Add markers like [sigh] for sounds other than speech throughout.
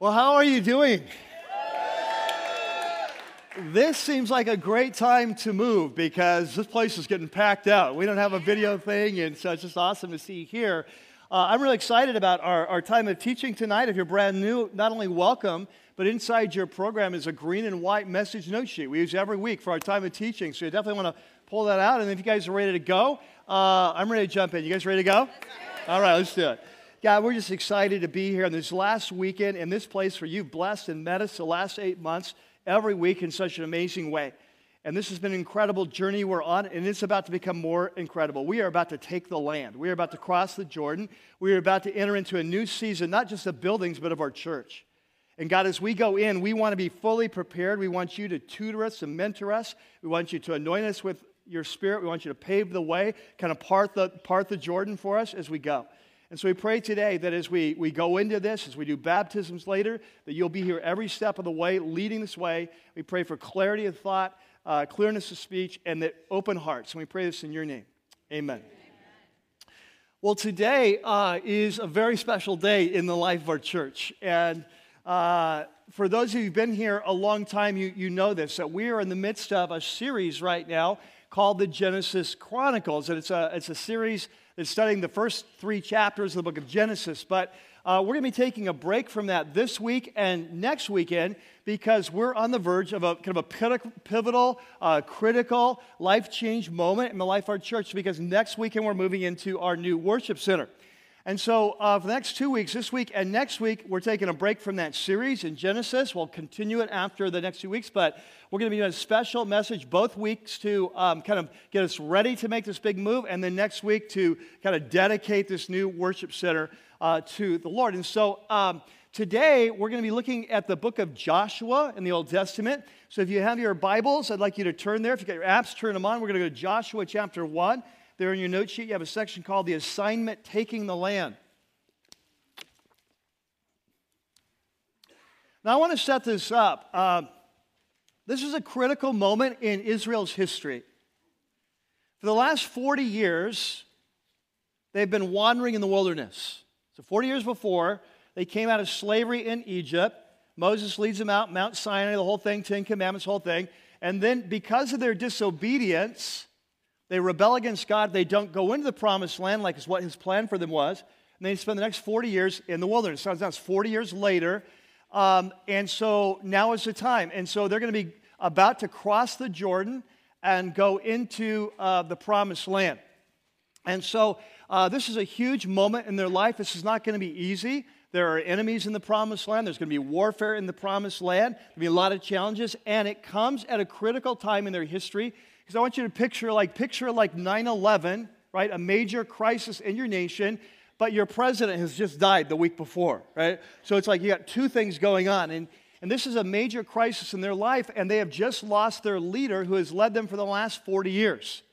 Well, how are you doing? This seems like a great time to move because this place is getting packed out. We don't have a video thing, and so it's just awesome to see you here. Uh, I'm really excited about our, our time of teaching tonight. If you're brand new, not only welcome, but inside your program is a green and white message note sheet we use every week for our time of teaching. So you definitely want to pull that out. And if you guys are ready to go, uh, I'm ready to jump in. You guys ready to go? All right, let's do it. God, we're just excited to be here on this last weekend in this place where you've blessed and met us the last eight months every week in such an amazing way. And this has been an incredible journey we're on, and it's about to become more incredible. We are about to take the land. We are about to cross the Jordan. We are about to enter into a new season, not just of buildings, but of our church. And God, as we go in, we want to be fully prepared. We want you to tutor us and mentor us. We want you to anoint us with your spirit. We want you to pave the way, kind of part the, part the Jordan for us as we go. And so we pray today that as we, we go into this, as we do baptisms later, that you'll be here every step of the way, leading this way. We pray for clarity of thought, uh, clearness of speech, and that open hearts. And we pray this in your name. Amen. Amen. Well, today uh, is a very special day in the life of our church. And uh, for those of you who've been here a long time, you, you know this, that we are in the midst of a series right now called the Genesis Chronicles. And it's a, it's a series that's studying the first three chapters of the book of Genesis. But uh, we're going to be taking a break from that this week and next weekend because we're on the verge of a kind of a pivotal, uh, critical life change moment in the life of our church because next weekend we're moving into our new worship center. And so, uh, for the next two weeks, this week and next week, we're taking a break from that series in Genesis. We'll continue it after the next two weeks, but we're going to be doing a special message both weeks to um, kind of get us ready to make this big move, and then next week to kind of dedicate this new worship center uh, to the Lord. And so, um, today we're going to be looking at the book of Joshua in the Old Testament. So, if you have your Bibles, I'd like you to turn there. If you've got your apps, turn them on. We're going to go to Joshua chapter 1. There in your note sheet, you have a section called The Assignment Taking the Land. Now, I want to set this up. Uh, this is a critical moment in Israel's history. For the last 40 years, they've been wandering in the wilderness. So, 40 years before, they came out of slavery in Egypt. Moses leads them out, Mount Sinai, the whole thing, Ten Commandments, whole thing. And then, because of their disobedience, they rebel against God. They don't go into the promised land like is what his plan for them was. And they spend the next 40 years in the wilderness. So it's 40 years later. Um, and so now is the time. And so they're going to be about to cross the Jordan and go into uh, the promised land. And so uh, this is a huge moment in their life. This is not going to be easy. There are enemies in the promised land. There's going to be warfare in the promised land. There'll be a lot of challenges. And it comes at a critical time in their history because I want you to picture like picture like 9/11, right? A major crisis in your nation, but your president has just died the week before, right? So it's like you got two things going on and and this is a major crisis in their life, and they have just lost their leader who has led them for the last 40 years.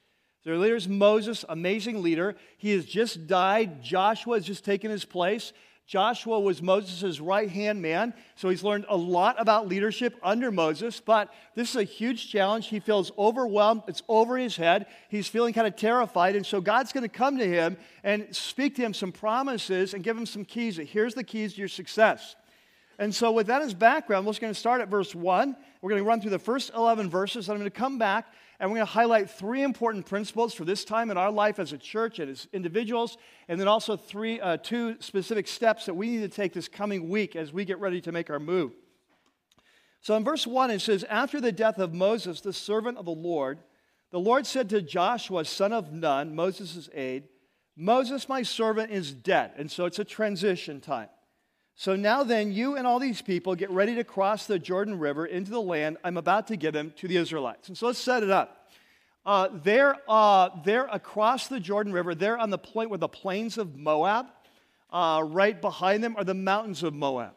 Their leader is Moses, amazing leader. He has just died. Joshua has just taken his place. Joshua was Moses' right hand man, so he's learned a lot about leadership under Moses, but this is a huge challenge. He feels overwhelmed, it's over his head. He's feeling kind of terrified, and so God's going to come to him and speak to him some promises and give him some keys. Here's the keys to your success. And so, with that as background, we're just going to start at verse 1. We're going to run through the first 11 verses, and I'm going to come back and we're going to highlight three important principles for this time in our life as a church and as individuals, and then also three, uh, two specific steps that we need to take this coming week as we get ready to make our move. So in verse 1, it says, After the death of Moses, the servant of the Lord, the Lord said to Joshua, son of Nun, Moses' aide, Moses, my servant, is dead. And so it's a transition time. So now then, you and all these people get ready to cross the Jordan River into the land I'm about to give them to the Israelites. And so let's set it up. Uh, they're, uh, they're across the Jordan River. They're on the point where the plains of Moab. Uh, right behind them are the mountains of Moab.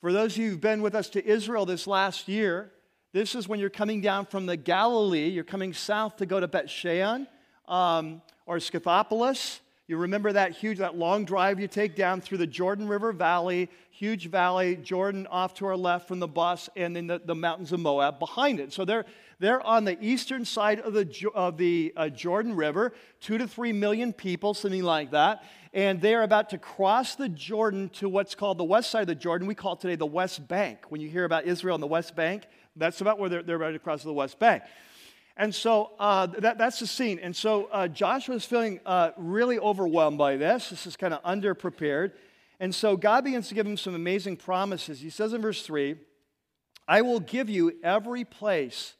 For those of you who've been with us to Israel this last year, this is when you're coming down from the Galilee. You're coming south to go to Beth Shean um, or Scythopolis. You remember that huge, that long drive you take down through the Jordan River Valley, huge valley, Jordan off to our left from the bus, and then the, the mountains of Moab behind it. So they're, they're on the eastern side of the, of the uh, Jordan River, two to three million people, something like that. and they are about to cross the Jordan to what's called the west side of the Jordan. We call it today the West Bank. When you hear about Israel and the West Bank, that's about where they're, they're about to cross the West Bank. And so uh, that, that's the scene. And so uh, Joshua is feeling uh, really overwhelmed by this. This is kind of underprepared. And so God begins to give him some amazing promises. He says in verse 3 I will give you every place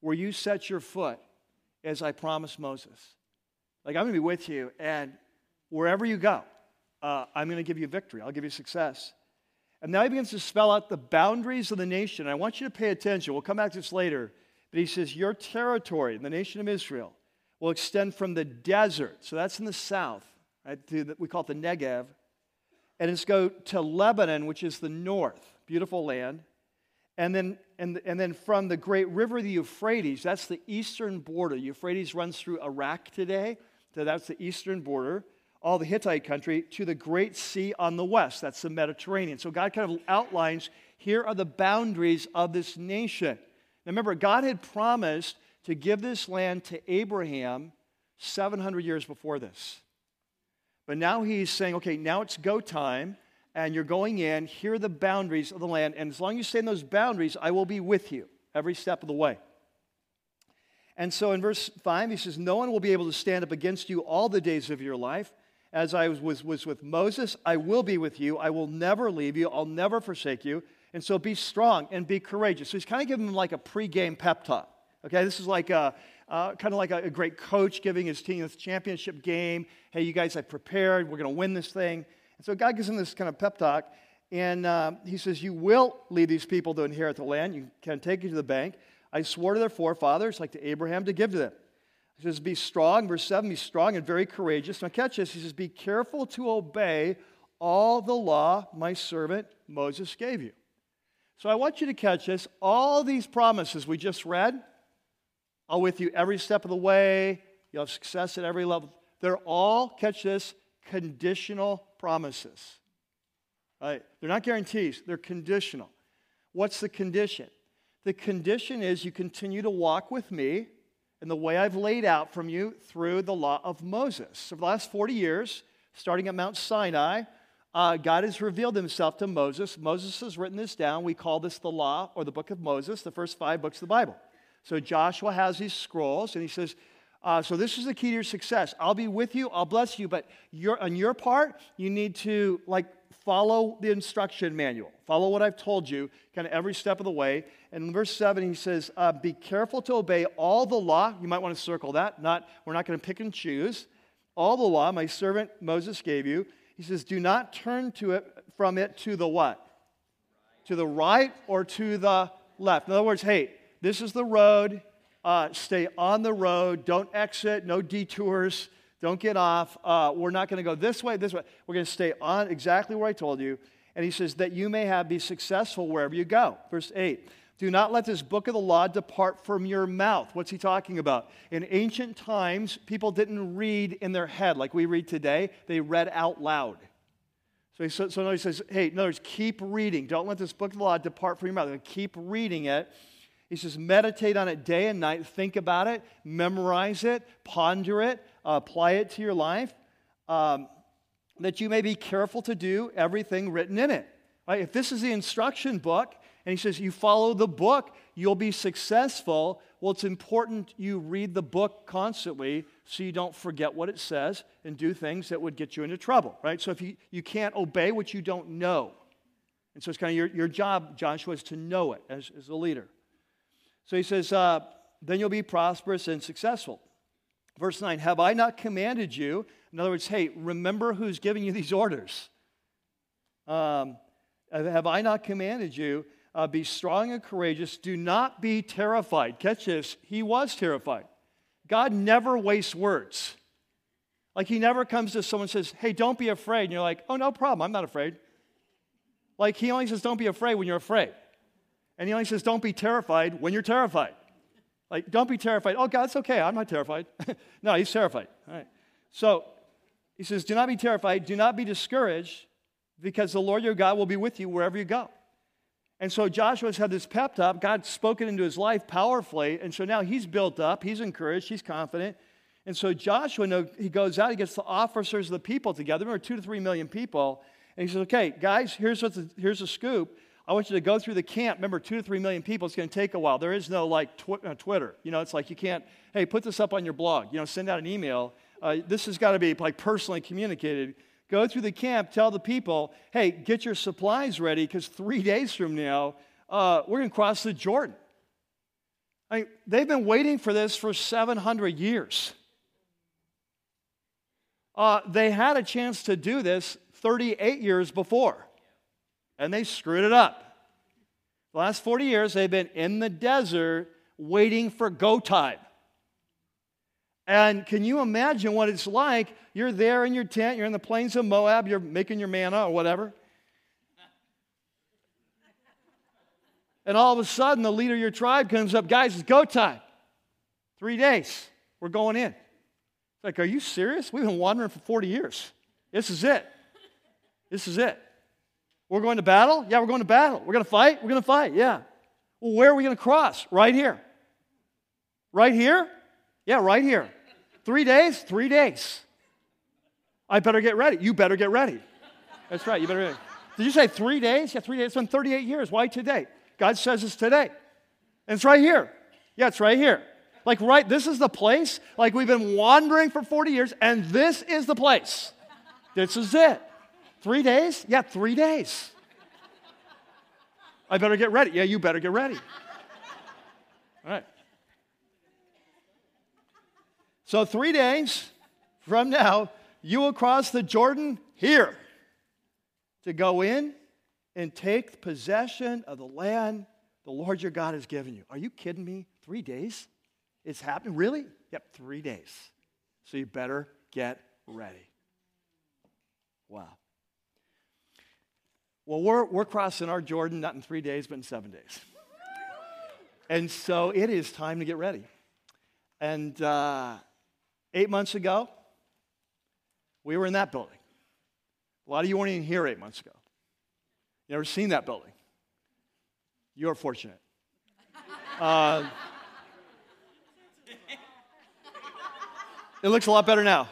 where you set your foot, as I promised Moses. Like, I'm going to be with you, and wherever you go, uh, I'm going to give you victory. I'll give you success. And now he begins to spell out the boundaries of the nation. I want you to pay attention. We'll come back to this later. He says, Your territory, the nation of Israel, will extend from the desert. So that's in the south. Right, the, we call it the Negev. And it's go to Lebanon, which is the north. Beautiful land. And then, and, and then from the great river, the Euphrates, that's the eastern border. Euphrates runs through Iraq today. So that's the eastern border all the Hittite country, to the great sea on the west. That's the Mediterranean. So God kind of outlines here are the boundaries of this nation. Now remember, God had promised to give this land to Abraham 700 years before this. But now he's saying, okay, now it's go time, and you're going in. Here are the boundaries of the land. And as long as you stay in those boundaries, I will be with you every step of the way. And so in verse 5, he says, No one will be able to stand up against you all the days of your life as I was, was with Moses, I will be with you. I will never leave you. I'll never forsake you. And so be strong and be courageous. So he's kind of giving them like a pregame pep talk. Okay, this is like a, uh, kind of like a, a, great coach giving his team this championship game. Hey, you guys, I prepared. We're going to win this thing. And so God gives him this kind of pep talk. And uh, he says, You will lead these people to inherit the land. You can take you to the bank. I swore to their forefathers, like to Abraham, to give to them. He says, Be strong. Verse 7 Be strong and very courageous. Now, catch this. He says, Be careful to obey all the law my servant Moses gave you. So I want you to catch this. All these promises we just read, I'll with you every step of the way. You'll have success at every level. They're all, catch this, conditional promises. Right? They're not guarantees, they're conditional. What's the condition? The condition is you continue to walk with me and the way I've laid out from you through the law of Moses. So for the last 40 years, starting at Mount Sinai, uh, God has revealed himself to Moses. Moses has written this down. We call this the law or the book of Moses, the first five books of the Bible. So Joshua has these scrolls, and he says, uh, so this is the key to your success. I'll be with you. I'll bless you. But on your part, you need to like follow the instruction manual. Follow what I've told you, kind of every step of the way. And in verse 7, he says, uh, Be careful to obey all the law. You might want to circle that. Not, we're not going to pick and choose. All the law my servant Moses gave you. He says, Do not turn to it from it to the what? To the right or to the left. In other words, hey, this is the road. Uh, stay on the road. Don't exit. No detours. Don't get off. Uh, we're not going to go this way, this way. We're going to stay on exactly where I told you. And he says, that you may have be successful wherever you go. Verse 8. Do not let this book of the law depart from your mouth. What's he talking about? In ancient times, people didn't read in their head like we read today, they read out loud. So he, so, he says, hey, in other words, keep reading. Don't let this book of the law depart from your mouth. Keep reading it. He says, meditate on it day and night. Think about it, memorize it, ponder it, uh, apply it to your life, um, that you may be careful to do everything written in it. Right? If this is the instruction book, and he says, You follow the book, you'll be successful. Well, it's important you read the book constantly so you don't forget what it says and do things that would get you into trouble, right? So if you, you can't obey what you don't know. And so it's kind of your, your job, Joshua, is to know it as, as a leader. So he says, uh, Then you'll be prosperous and successful. Verse 9, have I not commanded you? In other words, hey, remember who's giving you these orders. Um, have I not commanded you? Uh, be strong and courageous. Do not be terrified. Catch this. He was terrified. God never wastes words. Like he never comes to someone and says, hey, don't be afraid. And you're like, oh, no problem. I'm not afraid. Like he only says, don't be afraid when you're afraid. And he only says, don't be terrified when you're terrified. Like, don't be terrified. Oh, God, it's okay. I'm not terrified. [laughs] no, he's terrified. All right. So he says, Do not be terrified. Do not be discouraged because the Lord your God will be with you wherever you go. And so Joshua's had this pep talk. God's spoken into his life powerfully. And so now he's built up. He's encouraged. He's confident. And so Joshua, he goes out, he gets the officers of the people together. Were two to three million people. And he says, okay, guys, here's, what's the, here's the scoop. I want you to go through the camp. Remember, two to three million people. It's going to take a while. There is no like tw- uh, Twitter. You know, it's like you can't, hey, put this up on your blog. You know, send out an email. Uh, this has got to be like personally communicated. Go through the camp, tell the people, hey, get your supplies ready because three days from now, uh, we're going to cross the Jordan. I mean, they've been waiting for this for 700 years. Uh, they had a chance to do this 38 years before, and they screwed it up. The last 40 years, they've been in the desert waiting for go time. And can you imagine what it's like? You're there in your tent, you're in the plains of Moab, you're making your manna or whatever. And all of a sudden, the leader of your tribe comes up, guys, it's go time. Three days. We're going in. It's like, are you serious? We've been wandering for 40 years. This is it. This is it. We're going to battle? Yeah, we're going to battle. We're going to fight? We're going to fight. Yeah. Well, where are we going to cross? Right here. Right here? Yeah, right here. Three days? Three days. I better get ready. You better get ready. That's right. You better. Ready. Did you say three days? Yeah, three days. It's been 38 years. Why today? God says it's today. And it's right here. Yeah, it's right here. Like, right, this is the place. Like, we've been wandering for 40 years, and this is the place. This is it. Three days? Yeah, three days. I better get ready. Yeah, you better get ready. All right. So, three days from now, you will cross the Jordan here to go in and take possession of the land the Lord your God has given you. Are you kidding me? Three days? It's happening? Really? Yep, three days. So you better get ready. Wow. Well, we're, we're crossing our Jordan not in three days, but in seven days. And so it is time to get ready. And uh, eight months ago, we were in that building. A lot of you weren't even here eight months ago. You never seen that building? You're fortunate. [laughs] Uh, it looks a lot better now.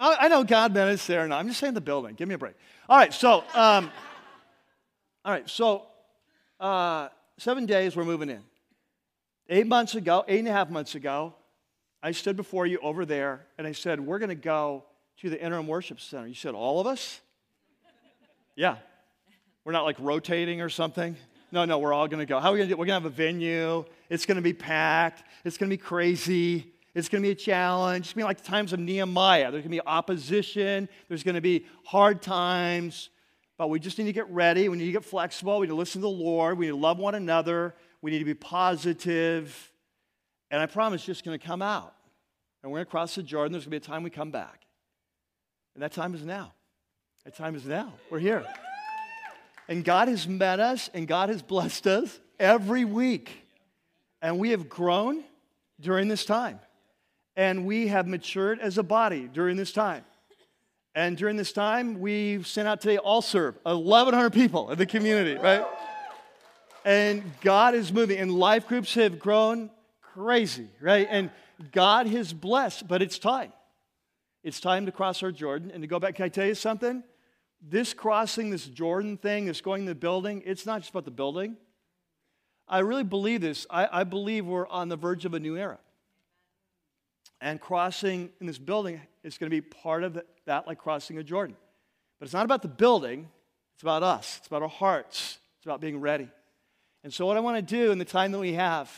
I, know God meant it's there now. I'm just saying the building. Give me a break. All right, so, um, all right, so uh, seven days we're moving in. Eight months ago, eight and a half months ago, I stood before you over there and I said, We're going to go to the interim worship center. You said, All of us? yeah. We're not like rotating or something. No, no, we're all going to go. How are we going to do? We're going to have a venue. It's going to be packed. It's going to be crazy. It's going to be a challenge. It's going to be like the times of Nehemiah. There's going to be opposition. There's going to be hard times. But we just need to get ready. We need to get flexible. We need to listen to the Lord. We need to love one another. We need to be positive. And I promise it's just going to come out. And we're going to cross the Jordan. There's going to be a time we come back. And that time is now. That time is now. We're here. And God has met us and God has blessed us every week. And we have grown during this time. And we have matured as a body during this time. And during this time, we sent out today all serve 1,100 people in the community, right? And God is moving, and life groups have grown crazy, right? And God has blessed, but it's time. It's time to cross our Jordan and to go back. Can I tell you something? this crossing, this Jordan thing, this going to the building, it's not just about the building. I really believe this. I, I believe we're on the verge of a new era. And crossing in this building is going to be part of that, like crossing a Jordan. But it's not about the building, it's about us, it's about our hearts, it's about being ready. And so, what I want to do in the time that we have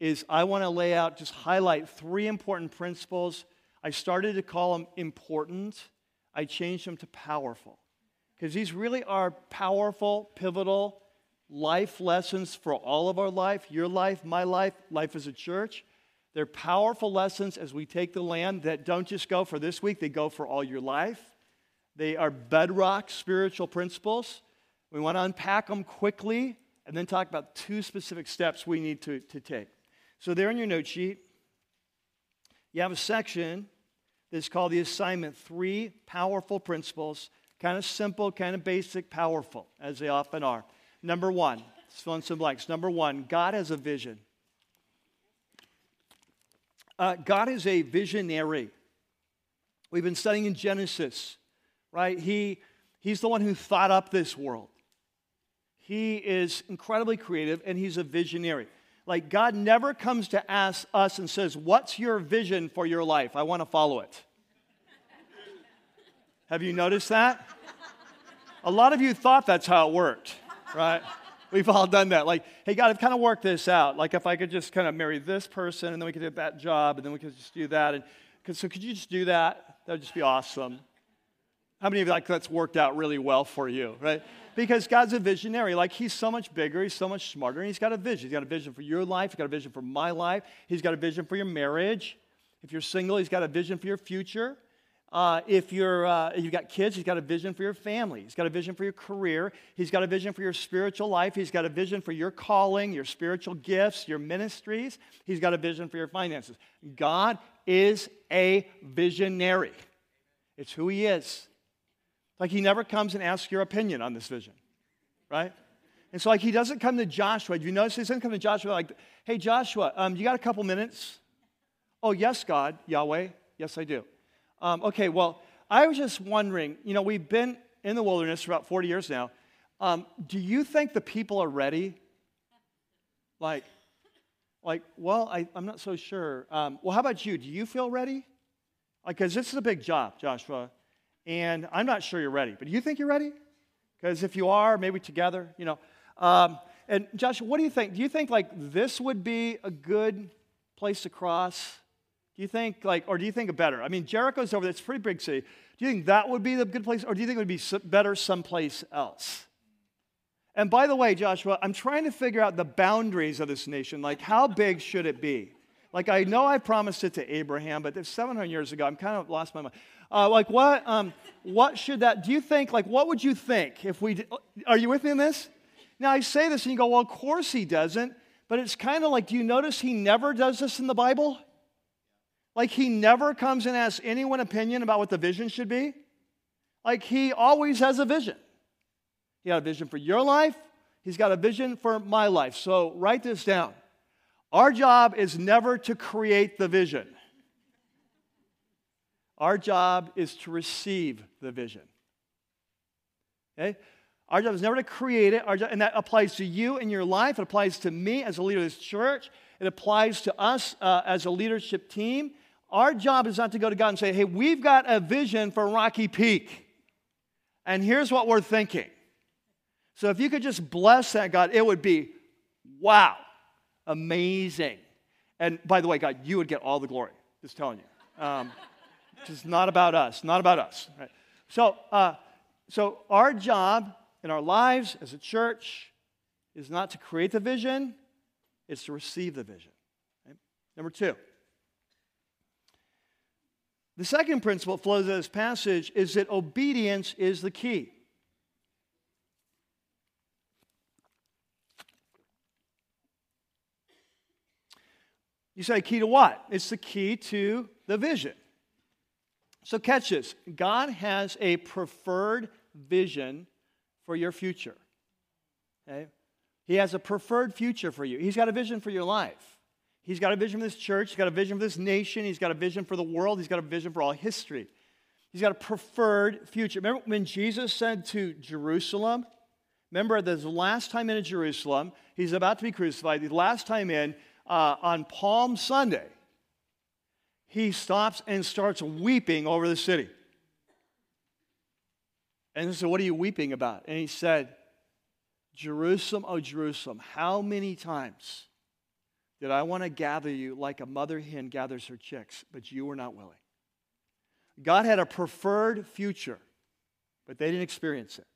is I want to lay out, just highlight three important principles. I started to call them important, I changed them to powerful because these really are powerful, pivotal life lessons for all of our life your life, my life, life as a church. They're powerful lessons as we take the land that don't just go for this week, they go for all your life. They are bedrock spiritual principles. We want to unpack them quickly and then talk about two specific steps we need to, to take. So, there in your note sheet, you have a section that's called the assignment Three Powerful Principles Kind of simple, kind of basic, powerful, as they often are. Number one, let's fill in some blanks. Number one, God has a vision. Uh, God is a visionary. We've been studying in Genesis, right? He, he's the one who thought up this world. He is incredibly creative and he's a visionary. Like, God never comes to ask us and says, What's your vision for your life? I want to follow it. Have you noticed that? A lot of you thought that's how it worked, right? We've all done that. Like, hey, God, I've kind of worked this out. Like, if I could just kind of marry this person, and then we could get that job, and then we could just do that. And so, could you just do that? That would just be awesome. How many of you like that's worked out really well for you, right? Because God's a visionary. Like, He's so much bigger, He's so much smarter, and He's got a vision. He's got a vision for your life, He's got a vision for my life, He's got a vision for your marriage. If you're single, He's got a vision for your future. Uh, if you're, uh, you've got kids, he's got a vision for your family. He's got a vision for your career. He's got a vision for your spiritual life. He's got a vision for your calling, your spiritual gifts, your ministries. He's got a vision for your finances. God is a visionary. It's who he is. Like he never comes and asks your opinion on this vision, right? And so, like, he doesn't come to Joshua. Do you notice he doesn't come to Joshua like, hey, Joshua, um, you got a couple minutes? Oh, yes, God, Yahweh. Yes, I do. Um, okay, well, I was just wondering, you know, we've been in the wilderness for about 40 years now. Um, do you think the people are ready? Like, like, well, I, am not so sure. Um, well, how about you? Do you feel ready? Like, because this is a big job, Joshua, and I'm not sure you're ready. But do you think you're ready? Because if you are, maybe together, you know. Um, and Joshua, what do you think? Do you think like this would be a good place to cross? Do you think, like, or do you think a better? I mean, Jericho's over there, it's a pretty big city. Do you think that would be the good place, or do you think it would be better someplace else? And by the way, Joshua, I'm trying to figure out the boundaries of this nation. Like, how big should it be? Like, I know I promised it to Abraham, but it's 700 years ago. I'm kind of lost my mind. Uh, like, what, um, what should that, do you think, like, what would you think if we, are you with me in this? Now, I say this and you go, well, of course he doesn't. But it's kind of like, do you notice he never does this in the Bible? Like he never comes and asks anyone opinion about what the vision should be. Like he always has a vision. He had a vision for your life, he's got a vision for my life. So write this down. Our job is never to create the vision. Our job is to receive the vision. Okay? Our job is never to create it, job, and that applies to you in your life. It applies to me as a leader of this church. It applies to us uh, as a leadership team. Our job is not to go to God and say, hey, we've got a vision for Rocky Peak. And here's what we're thinking. So if you could just bless that, God, it would be wow, amazing. And by the way, God, you would get all the glory. Just telling you. Um, it's not about us, not about us. Right? So, uh, so our job in our lives as a church is not to create the vision, it's to receive the vision. Right? Number two. The second principle that flows out of this passage is that obedience is the key. You say, key to what? It's the key to the vision. So, catch this God has a preferred vision for your future. Okay? He has a preferred future for you, He's got a vision for your life. He's got a vision for this church. He's got a vision for this nation. He's got a vision for the world. He's got a vision for all history. He's got a preferred future. Remember when Jesus said to Jerusalem, remember the last time in Jerusalem, he's about to be crucified, the last time in uh, on Palm Sunday, he stops and starts weeping over the city. And he said, What are you weeping about? And he said, Jerusalem, oh Jerusalem, how many times did I want to gather you like a mother hen gathers her chicks, but you were not willing. God had a preferred future, but they didn't experience it.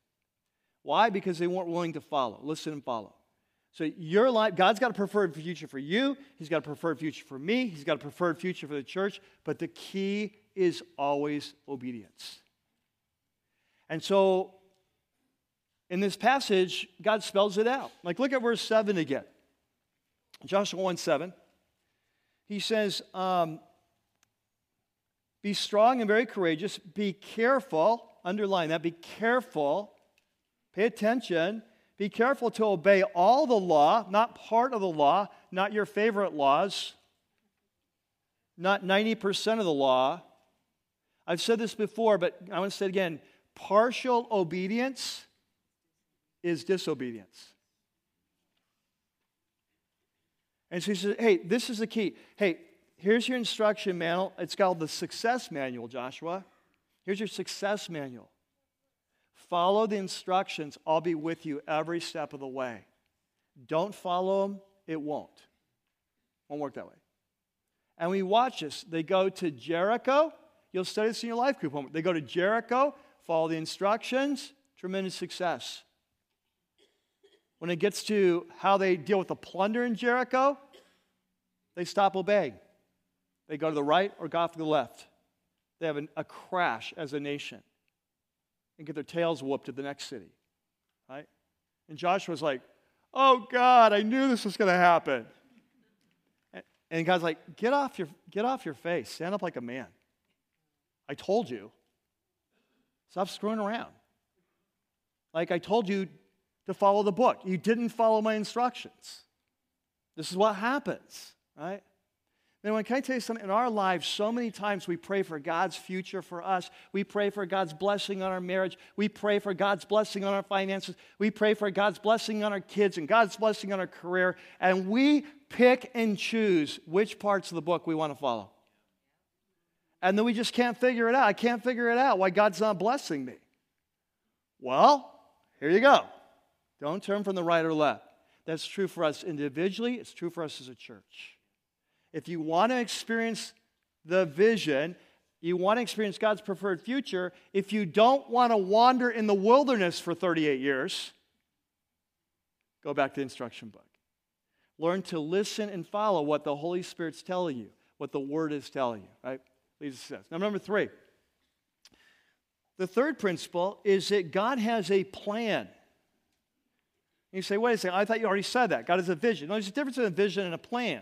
Why? Because they weren't willing to follow, listen and follow. So your life, God's got a preferred future for you. He's got a preferred future for me. He's got a preferred future for the church. But the key is always obedience. And so in this passage, God spells it out. Like look at verse 7 again. Joshua 1 7. He says, um, Be strong and very courageous. Be careful. Underline that. Be careful. Pay attention. Be careful to obey all the law, not part of the law, not your favorite laws. not 90% of the law. I've said this before, but I want to say it again partial obedience is disobedience. And so he says, hey, this is the key. Hey, here's your instruction manual. It's called the success manual, Joshua. Here's your success manual. Follow the instructions. I'll be with you every step of the way. Don't follow them, it won't. Won't work that way. And we watch this. They go to Jericho. You'll study this in your life group homework. They go to Jericho, follow the instructions, tremendous success. When it gets to how they deal with the plunder in Jericho, they stop obeying. They go to the right or go off to the left. They have an, a crash as a nation and get their tails whooped at the next city. Right? And Joshua's like, oh God, I knew this was going to happen. And, God's like, get off, your, get off your face. Stand up like a man. I told you. Stop screwing around. Like I told you to follow the book. You didn't follow my instructions. This is what happens, right? Now, can I tell you something? In our lives, so many times we pray for God's future for us. We pray for God's blessing on our marriage. We pray for God's blessing on our finances. We pray for God's blessing on our kids and God's blessing on our career. And we pick and choose which parts of the book we want to follow. And then we just can't figure it out. I can't figure it out why God's not blessing me. Well, here you go. Don't turn from the right or left. That's true for us individually, it's true for us as a church. If you want to experience the vision, you want to experience God's preferred future, if you don't want to wander in the wilderness for 38 years, go back to the instruction book. Learn to listen and follow what the Holy Spirit's telling you, what the Word is telling you, right? Leads says. Now, number three. The third principle is that God has a plan. you say, wait a second, I thought you already said that. God has a vision. No, there's a difference in a vision and a plan.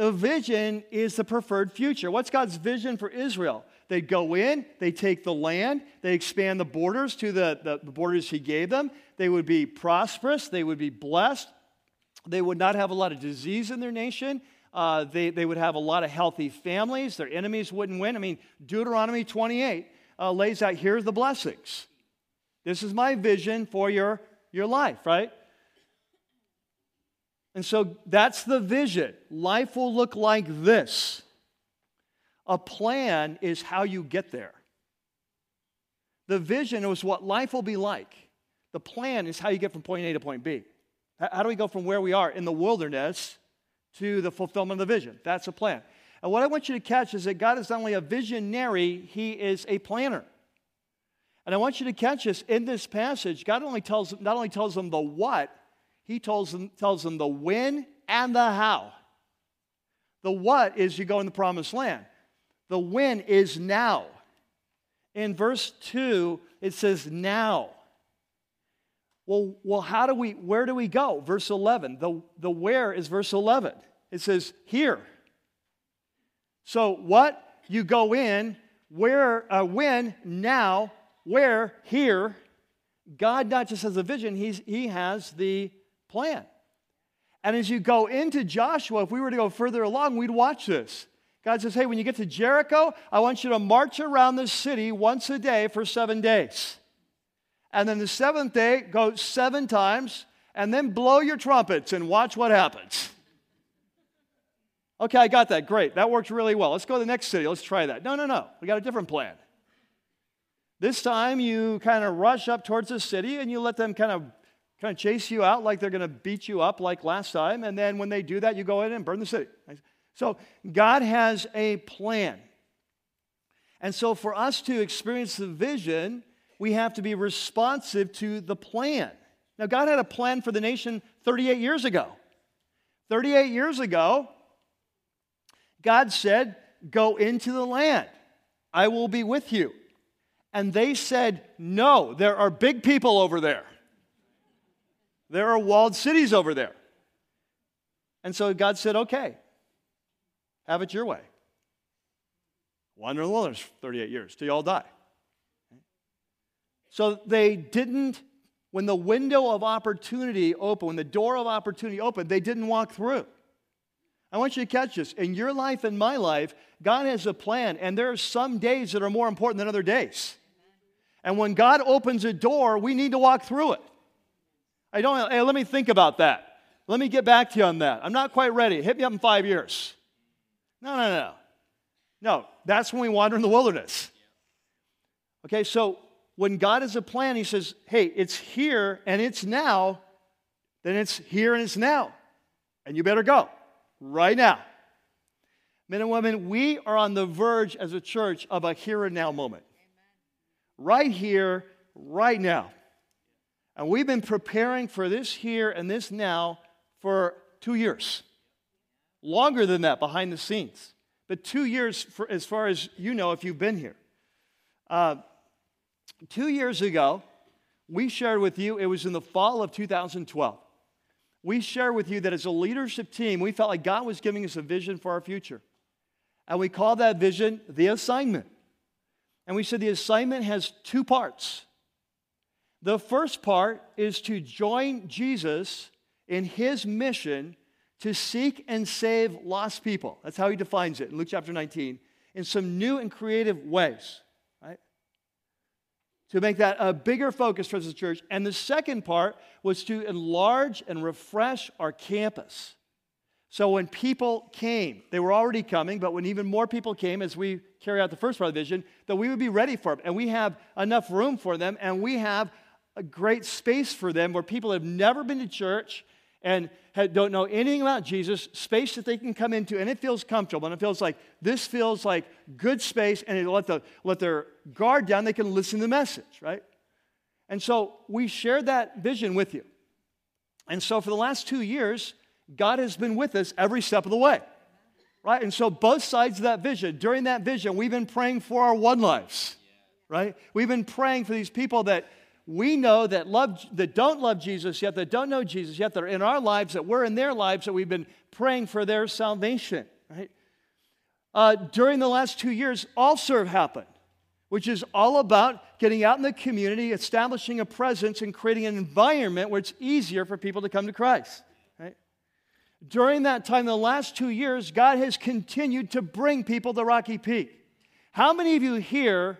The vision is the preferred future. What's God's vision for Israel? They go in, they take the land, they expand the borders to the, the, the, borders He gave them. They would be prosperous, they would be blessed, they would not have a lot of disease in their nation. Uh, they, they would have a lot of healthy families. Their enemies wouldn't win. I mean, Deuteronomy 28 uh, lays out here are the blessings. This is my vision for your, your life, right? And so that's the vision. Life will look like this. A plan is how you get there. The vision is what life will be like. The plan is how you get from point A to point B. How do we go from where we are in the wilderness to the fulfillment of the vision? That's a plan. And what I want you to catch is that God is not only a visionary, He is a planner. And I want you to catch this in this passage. God only tells, not only tells them the what, he tells them, tells them the when and the how. The what is you go in the promised land. The when is now. In verse 2, it says now. Well, well, how do we, where do we go? Verse 11. The, the where is verse 11. It says here. So what? You go in, where, uh, when, now, where, here. God not just has a vision, he's, he has the plan. And as you go into Joshua, if we were to go further along, we'd watch this. God says, Hey, when you get to Jericho, I want you to march around the city once a day for seven days. And then the seventh day, go seven times, and then blow your trumpets and watch what happens. Okay, I got that. Great. That worked really well. Let's go to the next city. Let's try that. No, no, no. We got a different plan. This time you kind of rush up towards the city and you let them kind of kind of chase you out like they're going to beat you up like last time. And then when they do that, you go in and burn the city. So God has a plan. And so for us to experience the vision, we have to be responsive to the plan. Now, God had a plan for the nation 38 years ago. 38 years ago, God said, Go into the land, I will be with you. And they said, No, there are big people over there. There are walled cities over there. And so God said, okay, have it your way. Wander in the wilderness 38 years till you all die. So they didn't when the window of opportunity opened, when the door of opportunity opened, they didn't walk through. I want you to catch this. In your life and my life, God has a plan, and there are some days that are more important than other days. And when God opens a door, we need to walk through it. I don't, hey, let me think about that. Let me get back to you on that. I'm not quite ready. Hit me up in five years. No, no, no. No, that's when we wander in the wilderness. Okay, so when God has a plan, He says, hey, it's here and it's now, then it's here and it's now. And you better go right now. Men and women, we are on the verge as a church of a here and now moment. Right here, right now. And we've been preparing for this here and this now for two years. Longer than that behind the scenes. But two years, for, as far as you know, if you've been here. Uh, two years ago, we shared with you, it was in the fall of 2012. We shared with you that as a leadership team, we felt like God was giving us a vision for our future. And we called that vision the assignment. And we said the assignment has two parts. The first part is to join Jesus in his mission to seek and save lost people. That's how he defines it in Luke chapter 19, in some new and creative ways, right? To make that a bigger focus for the church. And the second part was to enlarge and refresh our campus. So when people came, they were already coming, but when even more people came as we carry out the first part of the vision, that we would be ready for them. And we have enough room for them, and we have a great space for them where people have never been to church and don't know anything about Jesus, space that they can come into, and it feels comfortable, and it feels like this feels like good space, and it let, the, let their guard down, they can listen to the message, right? And so we shared that vision with you. And so for the last two years, God has been with us every step of the way, right? And so both sides of that vision, during that vision, we've been praying for our one lives, right? We've been praying for these people that we know that love that don't love Jesus yet, that don't know Jesus yet, that are in our lives, that we're in their lives, that we've been praying for their salvation. Right? Uh, during the last two years, All Serve happened, which is all about getting out in the community, establishing a presence, and creating an environment where it's easier for people to come to Christ. Right? During that time, the last two years, God has continued to bring people to Rocky Peak. How many of you here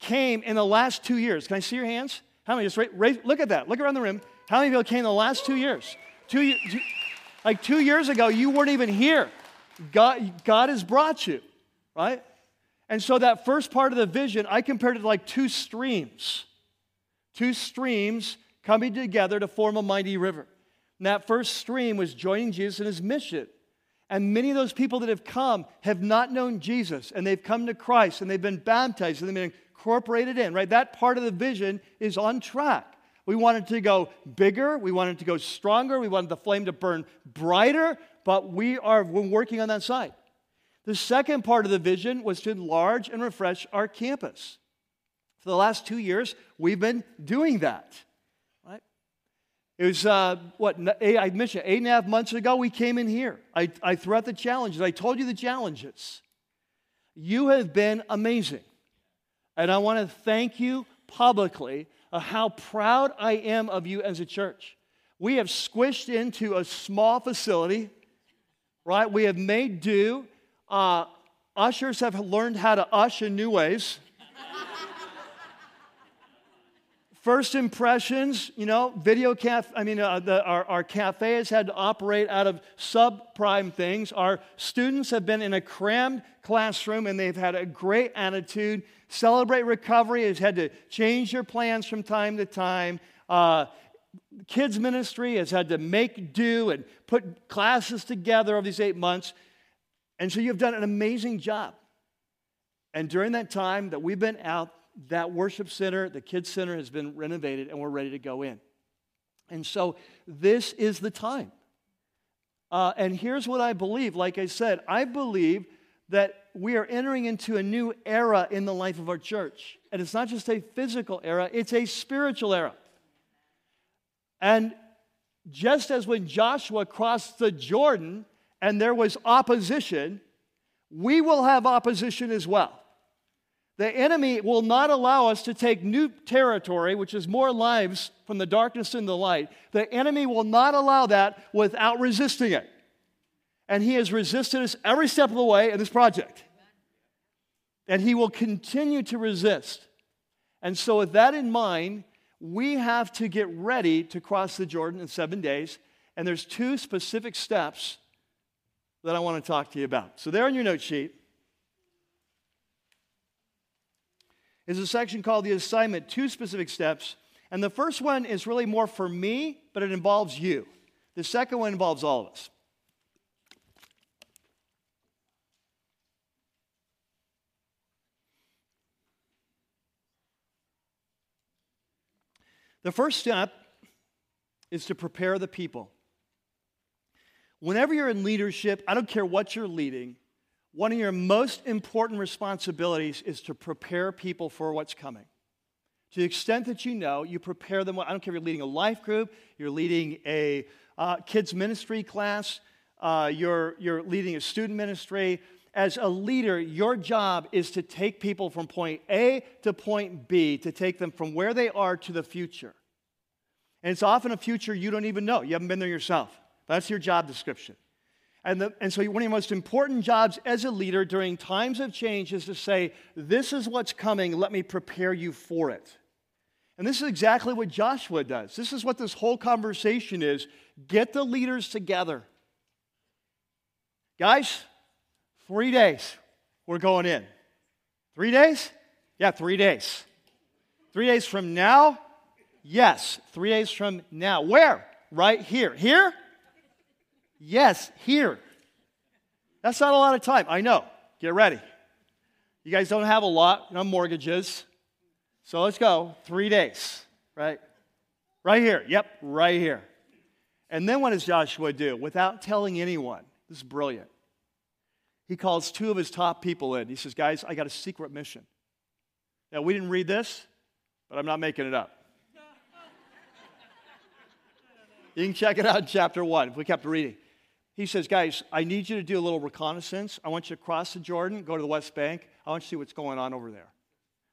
came in the last two years? Can I see your hands? How many? Just raise, raise, look at that. Look around the room. How many people came in the last two years? Two, two, like two years ago, you weren't even here. God, God has brought you, right? And so that first part of the vision, I compared it to like two streams. Two streams coming together to form a mighty river. And that first stream was joining Jesus in his mission. And many of those people that have come have not known Jesus, and they've come to Christ, and they've been baptized, and they've been incorporated in, right? That part of the vision is on track. We wanted to go bigger, we wanted to go stronger, we wanted the flame to burn brighter, but we are we're working on that side. The second part of the vision was to enlarge and refresh our campus. For the last two years, we've been doing that. Right? It was, uh, what, I mentioned, eight and a half months ago, we came in here. I, I threw out the challenges. I told you the challenges. You have been amazing. And I want to thank you publicly of how proud I am of you as a church. We have squished into a small facility, right? We have made do. Uh, ushers have learned how to usher in new ways. First impressions, you know, video cafe, I mean, uh, the, our, our cafe has had to operate out of subprime things. Our students have been in a crammed classroom and they've had a great attitude. Celebrate Recovery has had to change their plans from time to time. Uh, kids ministry has had to make do and put classes together over these eight months. And so you've done an amazing job. And during that time that we've been out, that worship center, the kids center has been renovated and we're ready to go in. And so this is the time. Uh, and here's what I believe. Like I said, I believe that we are entering into a new era in the life of our church. And it's not just a physical era, it's a spiritual era. And just as when Joshua crossed the Jordan and there was opposition, we will have opposition as well. The enemy will not allow us to take new territory, which is more lives from the darkness into the light. The enemy will not allow that without resisting it. And he has resisted us every step of the way in this project. And he will continue to resist. And so, with that in mind, we have to get ready to cross the Jordan in seven days. And there's two specific steps that I want to talk to you about. So, there on your note sheet, is a section called the assignment, two specific steps. And the first one is really more for me, but it involves you. The second one involves all of us. The first step is to prepare the people. Whenever you're in leadership, I don't care what you're leading, one of your most important responsibilities is to prepare people for what's coming. To the extent that you know, you prepare them. I don't care if you're leading a life group, you're leading a uh, kids' ministry class, uh, you're, you're leading a student ministry. As a leader, your job is to take people from point A to point B, to take them from where they are to the future. And it's often a future you don't even know. You haven't been there yourself. That's your job description. And, the, and so, one of your most important jobs as a leader during times of change is to say, This is what's coming, let me prepare you for it. And this is exactly what Joshua does. This is what this whole conversation is get the leaders together. Guys, three days, we're going in. Three days? Yeah, three days. Three days from now? Yes, three days from now. Where? Right here. Here? Yes, here. That's not a lot of time. I know. Get ready. You guys don't have a lot, no mortgages. So let's go. Three days, right? Right here. Yep, right here. And then what does Joshua do? Without telling anyone, this is brilliant. He calls two of his top people in. He says, Guys, I got a secret mission. Now, we didn't read this, but I'm not making it up. you can check it out in chapter one if we kept reading. He says, Guys, I need you to do a little reconnaissance. I want you to cross the Jordan, go to the West Bank. I want you to see what's going on over there.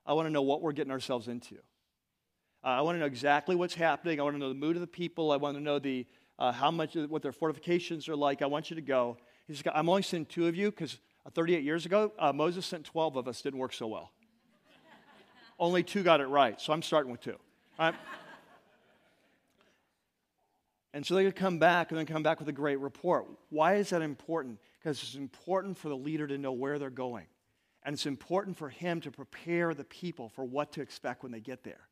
I want to know what we're getting ourselves into. Uh, I want to know exactly what's happening. I want to know the mood of the people. I want to know the, uh, how much, what their fortifications are like. I want you to go. He says, I'm only sending two of you because uh, 38 years ago, uh, Moses sent 12 of us. Didn't work so well. only two got it right, so I'm starting with two. All right? And so they could come back and then come back with a great report. Why is that important? Because it's important for the leader to know where they're going. And it's important for him to prepare the people for what to expect when they get there.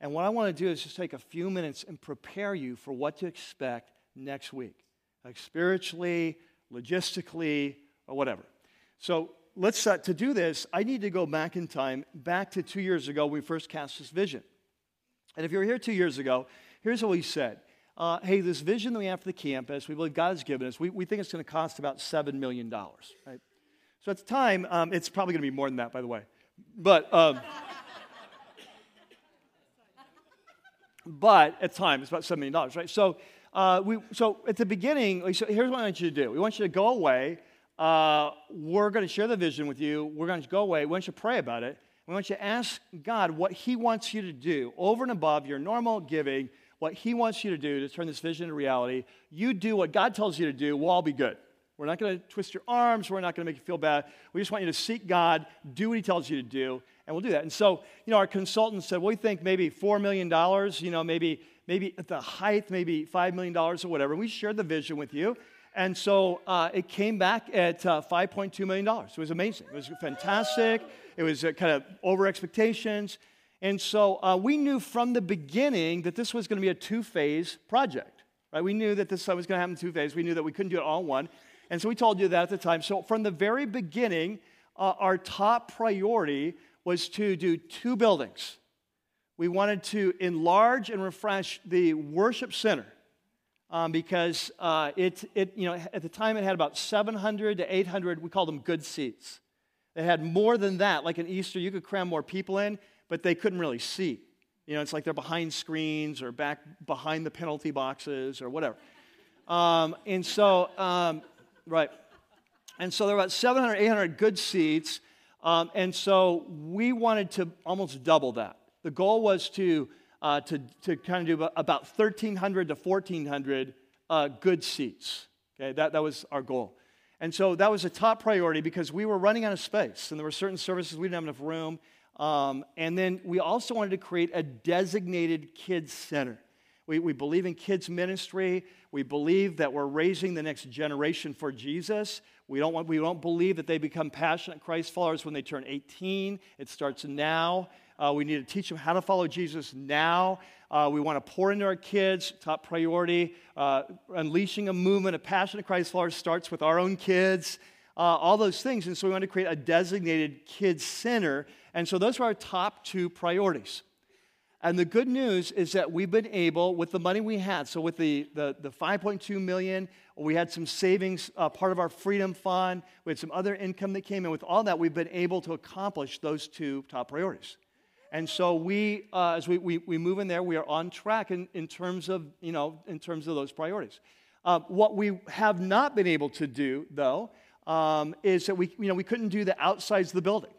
And what I want to do is just take a few minutes and prepare you for what to expect next week, like spiritually, logistically, or whatever. So let's, uh, to do this, I need to go back in time, back to two years ago when we first cast this vision. And if you were here two years ago, here's what we said uh, hey, this vision that we have for the campus, we believe God has given us, we, we think it's going to cost about $7 million, right? So at the time, um, it's probably going to be more than that, by the way. But, um, but at the time, it's about $7 million, right? So, uh, we, so at the beginning, here's what I want you to do. We want you to go away. Uh, we're going to share the vision with you. We're going to go away. We want you to pray about it. We want you to ask God what He wants you to do over and above your normal giving what He wants you to do to turn this vision into reality. You do what God tells you to do, we'll all be good. We're not going to twist your arms. We're not going to make you feel bad. We just want you to seek God, do what He tells you to do, and we'll do that. And so, you know, our consultant said, well, we think maybe $4 million, you know, maybe, maybe at the height, maybe $5 million or whatever. We shared the vision with you. And so uh, it came back at uh, $5.2 million. It was amazing. It was fantastic. It was uh, kind of over expectations. And so uh, we knew from the beginning that this was going to be a two phase project. Right? We knew that this was going to happen in two phases. We knew that we couldn't do it all in one. And so we told you that at the time. So from the very beginning, uh, our top priority was to do two buildings. We wanted to enlarge and refresh the worship center um, because uh, it, it, you know, at the time it had about 700 to 800, we called them good seats. They had more than that, like an Easter, you could cram more people in but they couldn't really see. You know, it's like they're behind screens or back behind the penalty boxes or whatever. Um, and so, um, right. And so there were about 700, 800 good seats. Um, and so we wanted to almost double that. The goal was to, uh, to, to kind of do about 1,300 to 1,400 uh, good seats. Okay, that, that was our goal. And so that was a top priority because we were running out of space and there were certain services we didn't have enough room. Um, and then we also wanted to create a designated kids center. We, we believe in kids' ministry. We believe that we're raising the next generation for Jesus. We don't, want, we don't believe that they become passionate Christ followers when they turn 18. It starts now. Uh, we need to teach them how to follow Jesus now. Uh, we want to pour into our kids, top priority. Uh, unleashing a movement of passionate Christ followers starts with our own kids, uh, all those things. And so we want to create a designated kids center. And so those are our top two priorities. And the good news is that we've been able, with the money we had, so with the, the, the 5.2 million, we had some savings, uh, part of our freedom fund, we had some other income that came in. With all that, we've been able to accomplish those two top priorities. And so we, uh, as we, we, we, move in there, we are on track in, in, terms, of, you know, in terms of those priorities. Uh, what we have not been able to do, though, um, is that we, you know, we couldn't do the outsides of the building.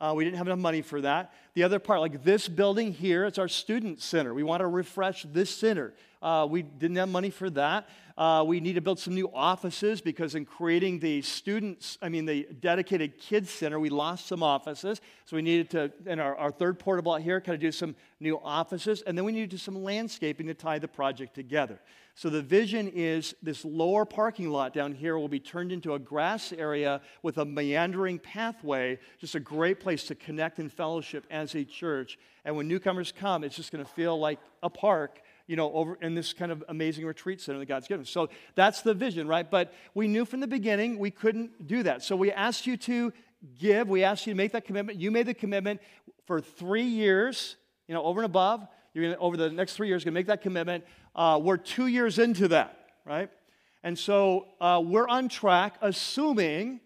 Uh, we didn't have enough money for that. The other part, like this building here, it's our student center. We want to refresh this center. Uh, we didn't have money for that. Uh, we need to build some new offices because in creating the students, I mean, the dedicated kids center, we lost some offices. So we needed to, in our, our third portable out here, kind of do some new offices. And then we needed to do some landscaping to tie the project together. So the vision is this lower parking lot down here will be turned into a grass area with a meandering pathway, just a great place to connect and fellowship as a church. And when newcomers come, it's just going to feel like a park you know, over in this kind of amazing retreat center that God's given. So that's the vision, right? But we knew from the beginning we couldn't do that. So we asked you to give, we asked you to make that commitment. You made the commitment for three years, you know, over and above. You're to, over the next three years, going to make that commitment. Uh, we're two years into that, right? And so uh, we're on track, assuming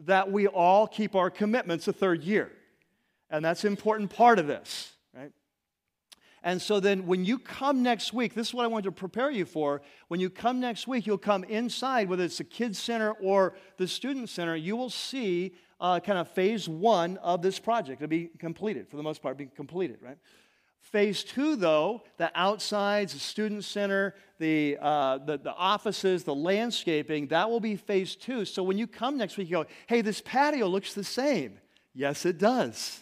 that we all keep our commitments a third year. And that's an important part of this, right? And so then when you come next week, this is what I want to prepare you for. When you come next week, you'll come inside, whether it's the kids center or the student center, you will see uh, kind of phase one of this project. It'll be completed, for the most part, be completed, right? Phase two, though, the outsides, the student center, the, uh, the, the, offices, the landscaping, that will be phase two. So when you come next week, you go, hey, this patio looks the same. Yes, it does.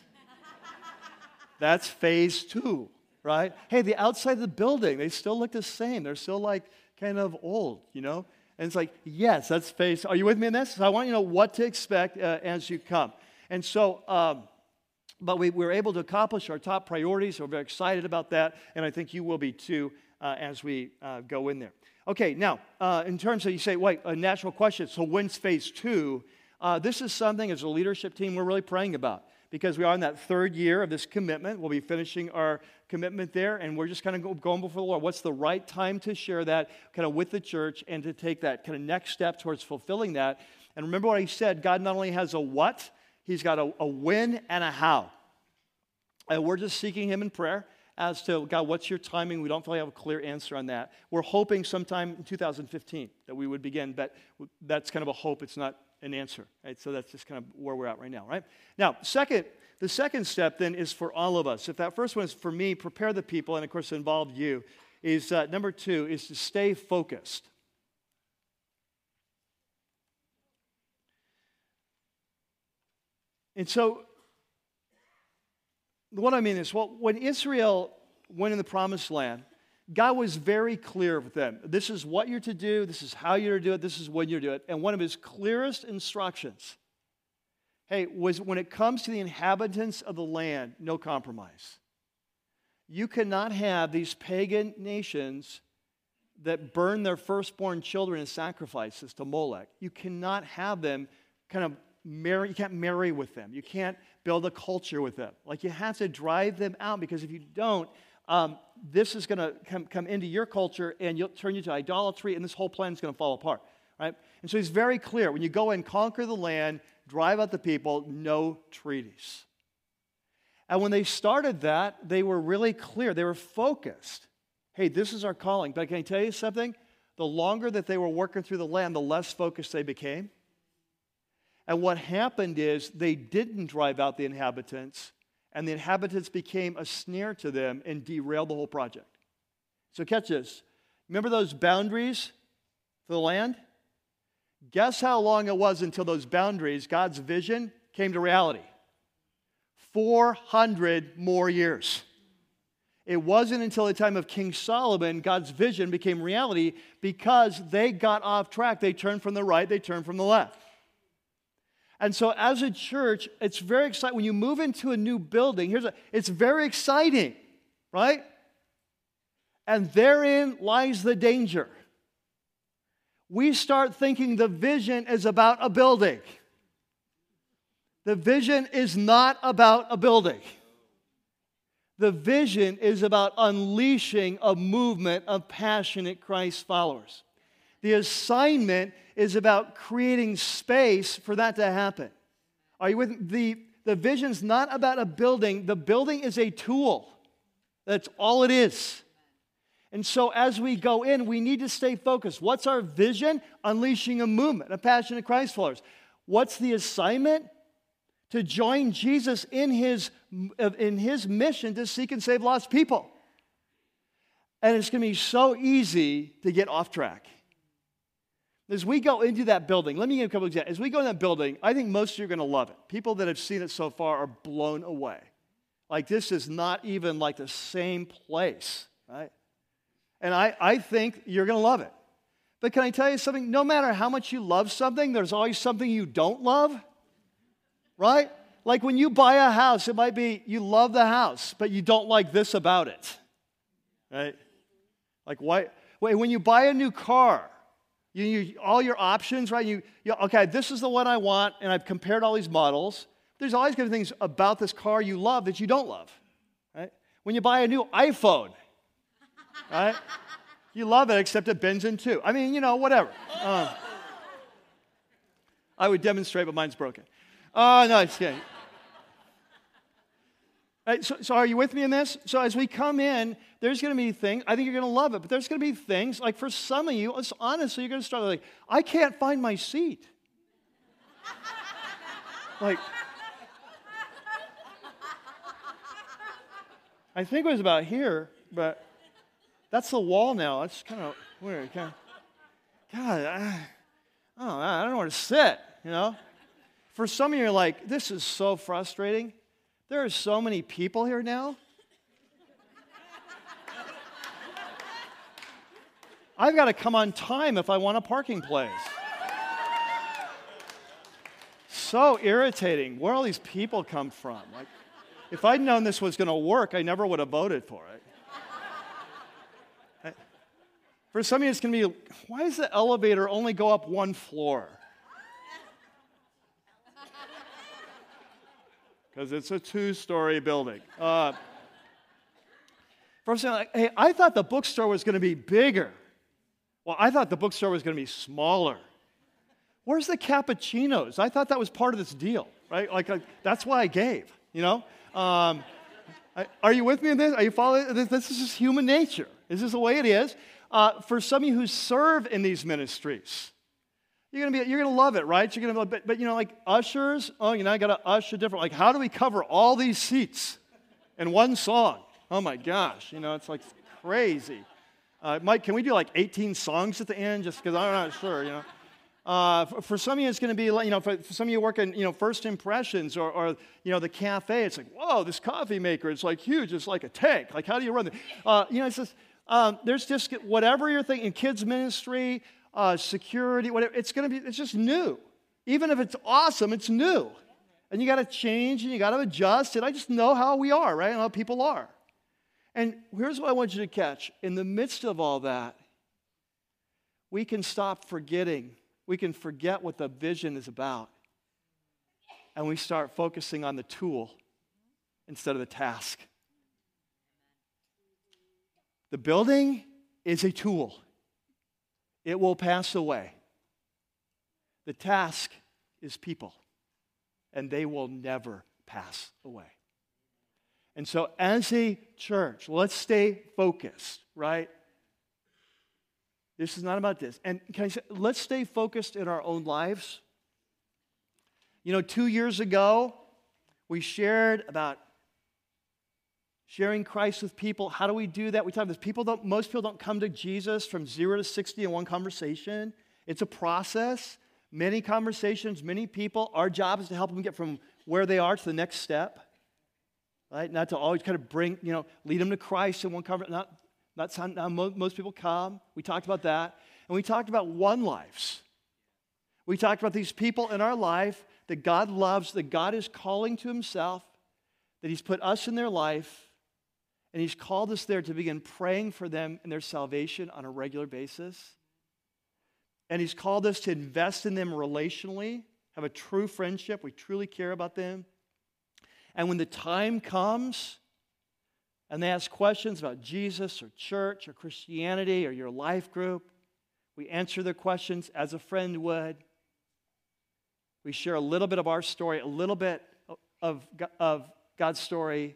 [laughs] That's phase two, right? Hey, the outside of the building, they still look the same. They're still like kind of old, you know? And it's like, yes, that's phase. Are you with me in this? So I want you to know what to expect uh, as you come. And so, um, but we, were able to accomplish our top priorities. So we're very excited about that, and I think you will be too uh, as we uh, go in there. Okay, now, uh, in terms of you say, wait, a natural question. So when's phase two? Uh, this is something as a leadership team we're really praying about because we are in that third year of this commitment. We'll be finishing our commitment there, and we're just kind of going before the Lord. What's the right time to share that kind of with the church and to take that kind of next step towards fulfilling that? And remember what I said God not only has a what, He's got a, a when and a how. And we're just seeking Him in prayer as to God, what's your timing? We don't really have a clear answer on that. We're hoping sometime in 2015 that we would begin, but that's kind of a hope. It's not an answer, right? So that's just kind of where we're at right now, right? Now, second, the second step then is for all of us. If that first one is for me, prepare the people, and of course, involve you, is uh, number two is to stay focused. And so, what I mean is, well, when Israel went in the promised land, God was very clear with them. This is what you're to do, this is how you're to do it, this is when you're to do it. And one of his clearest instructions, hey, was when it comes to the inhabitants of the land, no compromise. You cannot have these pagan nations that burn their firstborn children as sacrifices to Molech. You cannot have them kind of marry, you can't marry with them. You can't build a culture with them. Like you have to drive them out because if you don't, um, this is going to come, come into your culture and you'll turn you to idolatry and this whole plan is going to fall apart. Right? And so he's very clear. When you go and conquer the land, drive out the people, no treaties. And when they started that, they were really clear. They were focused. Hey, this is our calling. But can I tell you something? The longer that they were working through the land, the less focused they became. And what happened is they didn't drive out the inhabitants, and the inhabitants became a snare to them and derailed the whole project. So, catch this. Remember those boundaries for the land? Guess how long it was until those boundaries, God's vision, came to reality? 400 more years. It wasn't until the time of King Solomon God's vision became reality because they got off track. They turned from the right, they turned from the left. And so, as a church, it's very exciting. When you move into a new building, here's a, it's very exciting, right? And therein lies the danger. We start thinking the vision is about a building. The vision is not about a building. The vision is about unleashing a movement of passionate Christ followers. The assignment is about creating space for that to happen. Are you with the the vision's not about a building. The building is a tool. That's all it is. And so as we go in, we need to stay focused. What's our vision? Unleashing a movement, a passionate Christ followers. What's the assignment? To join Jesus in his, in his mission to seek and save lost people. And it's going to be so easy to get off track. As we go into that building, let me give you a couple examples. As we go in that building, I think most of you are going to love it. People that have seen it so far are blown away. Like, this is not even like the same place, right? And I, I think you're going to love it. But can I tell you something? No matter how much you love something, there's always something you don't love, right? Like when you buy a house, it might be you love the house, but you don't like this about it, right? Like, why? Wait, when you buy a new car, you, you, all your options, right? You, you, okay, this is the one I want, and I've compared all these models. There's always going to be things about this car you love that you don't love, right? When you buy a new iPhone, right? You love it, except it bends in two. I mean, you know, whatever. Uh, I would demonstrate, but mine's broken. Oh, no, it's kidding. Right, so, so, are you with me in this? So, as we come in, there's going to be things, I think you're going to love it, but there's going to be things, like for some of you, honestly, you're going to start like, I can't find my seat. [laughs] like, I think it was about here, but that's the wall now. It's kind of weird. Kind of, God, I, know, I don't know where to sit, you know? For some of you, you're like, this is so frustrating. There are so many people here now. I've got to come on time if I want a parking place. so irritating. Where all these people come from? Like, if I'd known this was going to work, I never would have voted for it. For some of you, it's going to be why does the elevator only go up one floor? [laughs] because it's a two story building. Uh, first thing, like, hey, I thought the bookstore was going to be bigger. Well, I thought the bookstore was going to be smaller. Where's the cappuccinos? I thought that was part of this deal, right? Like, that's why I gave, you know? Um, I, are you with me in this? Are you following? This, this is just human nature. This is the way it is. Uh, for some of you who serve in these ministries, you're gonna be, you're gonna love it, right? You're gonna, but, but you know, like ushers. Oh, you know, I gotta usher different. Like, how do we cover all these seats in one song? Oh my gosh, you know, it's like crazy. Uh, Mike, can we do like 18 songs at the end? Just because I'm not sure, you know. Uh, for, for, some of you, it's going to be like, you know, for, for, some of you working, you know, first impressions or, or, you know, the cafe, it's like, whoa, this coffee maker, it's like huge, it's like a tank. Like, how do you run it? Uh, you know, it's just, um, there's just whatever you're thinking, kids ministry, uh, security, whatever. It's going to be, it's just new. Even if it's awesome, it's new. And you got to change and you got to adjust. And I just know how we are, right? And how people are. And here's what I want you to catch. In the midst of all that, we can stop forgetting. We can forget what the vision is about. And we start focusing on the tool instead of the task. The building is a tool it will pass away. The task is people, and they will never pass away. And so, as a church, let's stay focused, right? This is not about this. And can I say, let's stay focused in our own lives. You know, two years ago, we shared about sharing Christ with people. How do we do that? We talk about this. people don't, most people don't come to Jesus from zero to 60 in one conversation. It's a process, many conversations, many people. Our job is to help them get from where they are to the next step. Right? Not to always kind of bring, you know, lead them to Christ in one conversation. Not, not how most people come. We talked about that. And we talked about one lives. We talked about these people in our life that God loves, that God is calling to Himself, that He's put us in their life, and He's called us there to begin praying for them and their salvation on a regular basis. And He's called us to invest in them relationally, have a true friendship. We truly care about them. And when the time comes and they ask questions about Jesus or church or Christianity or your life group, we answer their questions as a friend would. We share a little bit of our story, a little bit of, of God's story.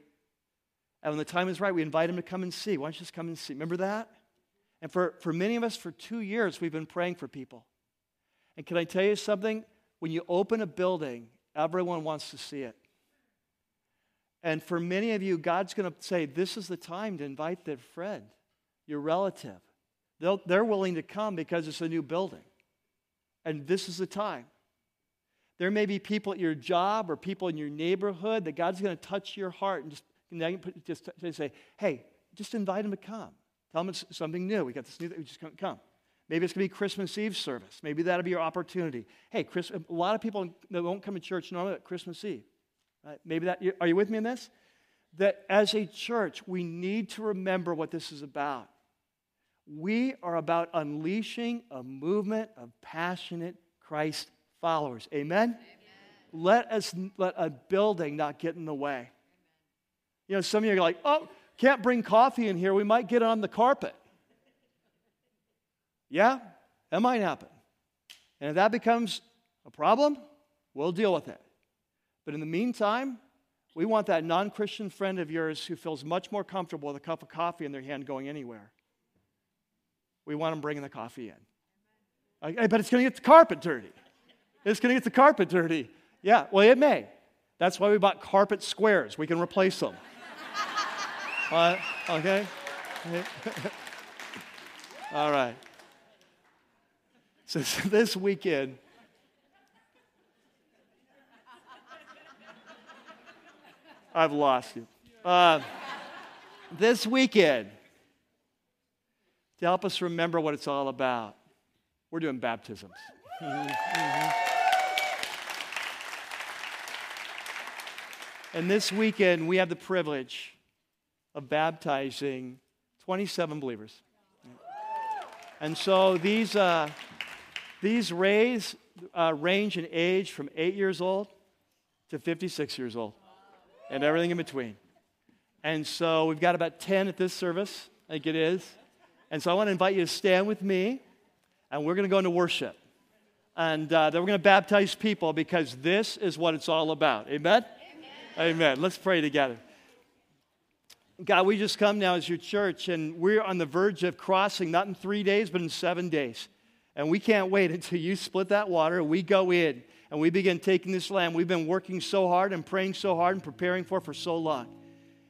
And when the time is right, we invite them to come and see. Why don't you just come and see? Remember that? And for, for many of us, for two years, we've been praying for people. And can I tell you something? When you open a building, everyone wants to see it. And for many of you, God's going to say, This is the time to invite their friend, your relative. They'll, they're willing to come because it's a new building. And this is the time. There may be people at your job or people in your neighborhood that God's going to touch your heart and just, just say, Hey, just invite them to come. Tell them it's something new. We got this new, thing. We just can't come. Maybe it's going to be Christmas Eve service. Maybe that'll be your opportunity. Hey, Chris, a lot of people that won't come to church normally at Christmas Eve. Right? Maybe that, are you with me in this? That as a church, we need to remember what this is about. We are about unleashing a movement of passionate Christ followers. Amen? Amen. Let us let a building not get in the way. You know, some of you are like, oh, can't bring coffee in here. We might get on the carpet. Yeah, that might happen. And if that becomes a problem, we'll deal with it. But in the meantime, we want that non Christian friend of yours who feels much more comfortable with a cup of coffee in their hand going anywhere. We want them bringing the coffee in. I, but it's going to get the carpet dirty. It's going to get the carpet dirty. Yeah, well, it may. That's why we bought carpet squares. We can replace them. [laughs] uh, okay? [laughs] All right. So [laughs] this weekend, I've lost you. Uh, this weekend, to help us remember what it's all about, we're doing baptisms. [laughs] And this weekend, we have the privilege of baptizing 27 believers. And so these, uh, these rays uh, range in age from 8 years old to 56 years old and everything in between. And so we've got about 10 at this service, I think it is. And so I want to invite you to stand with me, and we're going to go into worship. And uh, then we're going to baptize people because this is what it's all about. Amen? Amen? Amen. Let's pray together. God, we just come now as your church, and we're on the verge of crossing, not in three days, but in seven days. And we can't wait until you split that water. We go in and we begin taking this land we've been working so hard and praying so hard and preparing for for so long.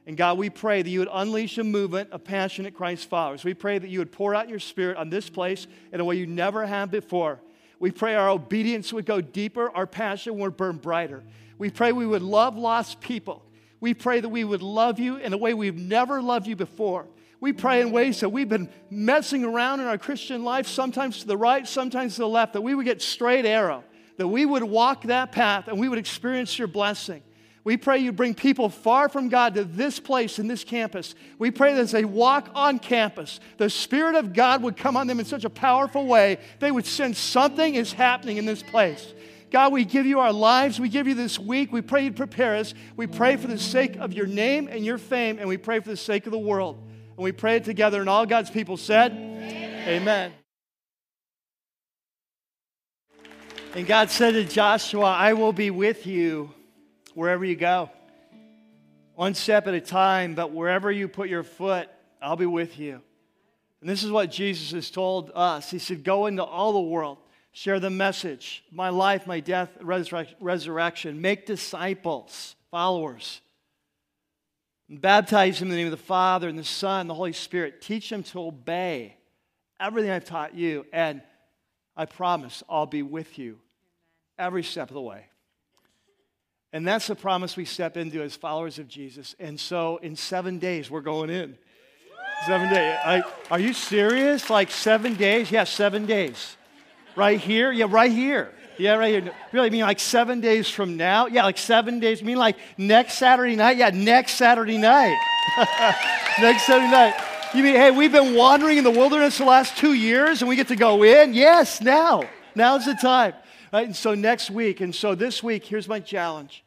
And God, we pray that you would unleash a movement of passionate Christ followers. We pray that you would pour out your spirit on this place in a way you never have before. We pray our obedience would go deeper, our passion would burn brighter. We pray we would love lost people. We pray that we would love you in a way we've never loved you before. We pray in ways that we've been messing around in our Christian life, sometimes to the right, sometimes to the left, that we would get straight arrow that we would walk that path and we would experience your blessing. We pray you bring people far from God to this place in this campus. We pray that as they walk on campus, the Spirit of God would come on them in such a powerful way, they would sense something is happening in this place. God, we give you our lives. We give you this week. We pray you'd prepare us. We pray for the sake of your name and your fame, and we pray for the sake of the world. And we pray it together, and all God's people said, Amen. Amen. And God said to Joshua, I will be with you wherever you go. One step at a time, but wherever you put your foot, I'll be with you. And this is what Jesus has told us. He said, Go into all the world, Share the message, my life, my death, resurrection. Make disciples, followers. Baptize them in the name of the Father and the Son and the Holy Spirit. Teach them to obey everything I've taught you. And I promise I'll be with you every step of the way. And that's the promise we step into as followers of Jesus. And so in seven days, we're going in. Seven days. I, are you serious? Like seven days? Yeah, seven days. Right here? Yeah, right here. Yeah, right here. Really, mean like seven days from now? Yeah, like seven days. You mean like next Saturday night? Yeah, next Saturday night. [laughs] next Saturday night. You mean, hey, we've been wandering in the wilderness the last two years and we get to go in? Yes, now. Now's the time. Right? And so next week, and so this week, here's my challenge.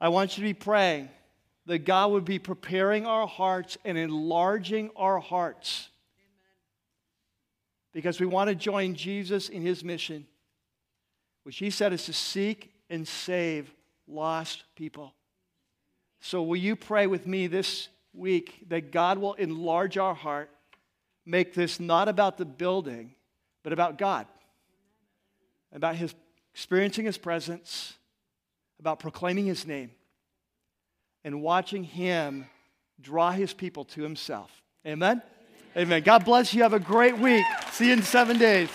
I want you to be praying that God would be preparing our hearts and enlarging our hearts. Because we want to join Jesus in his mission, which he said is to seek and save lost people. So, will you pray with me this week that God will enlarge our heart, make this not about the building, but about God, about his experiencing his presence, about proclaiming his name, and watching him draw his people to himself. Amen? Amen. God bless you. Have a great week. See you in seven days.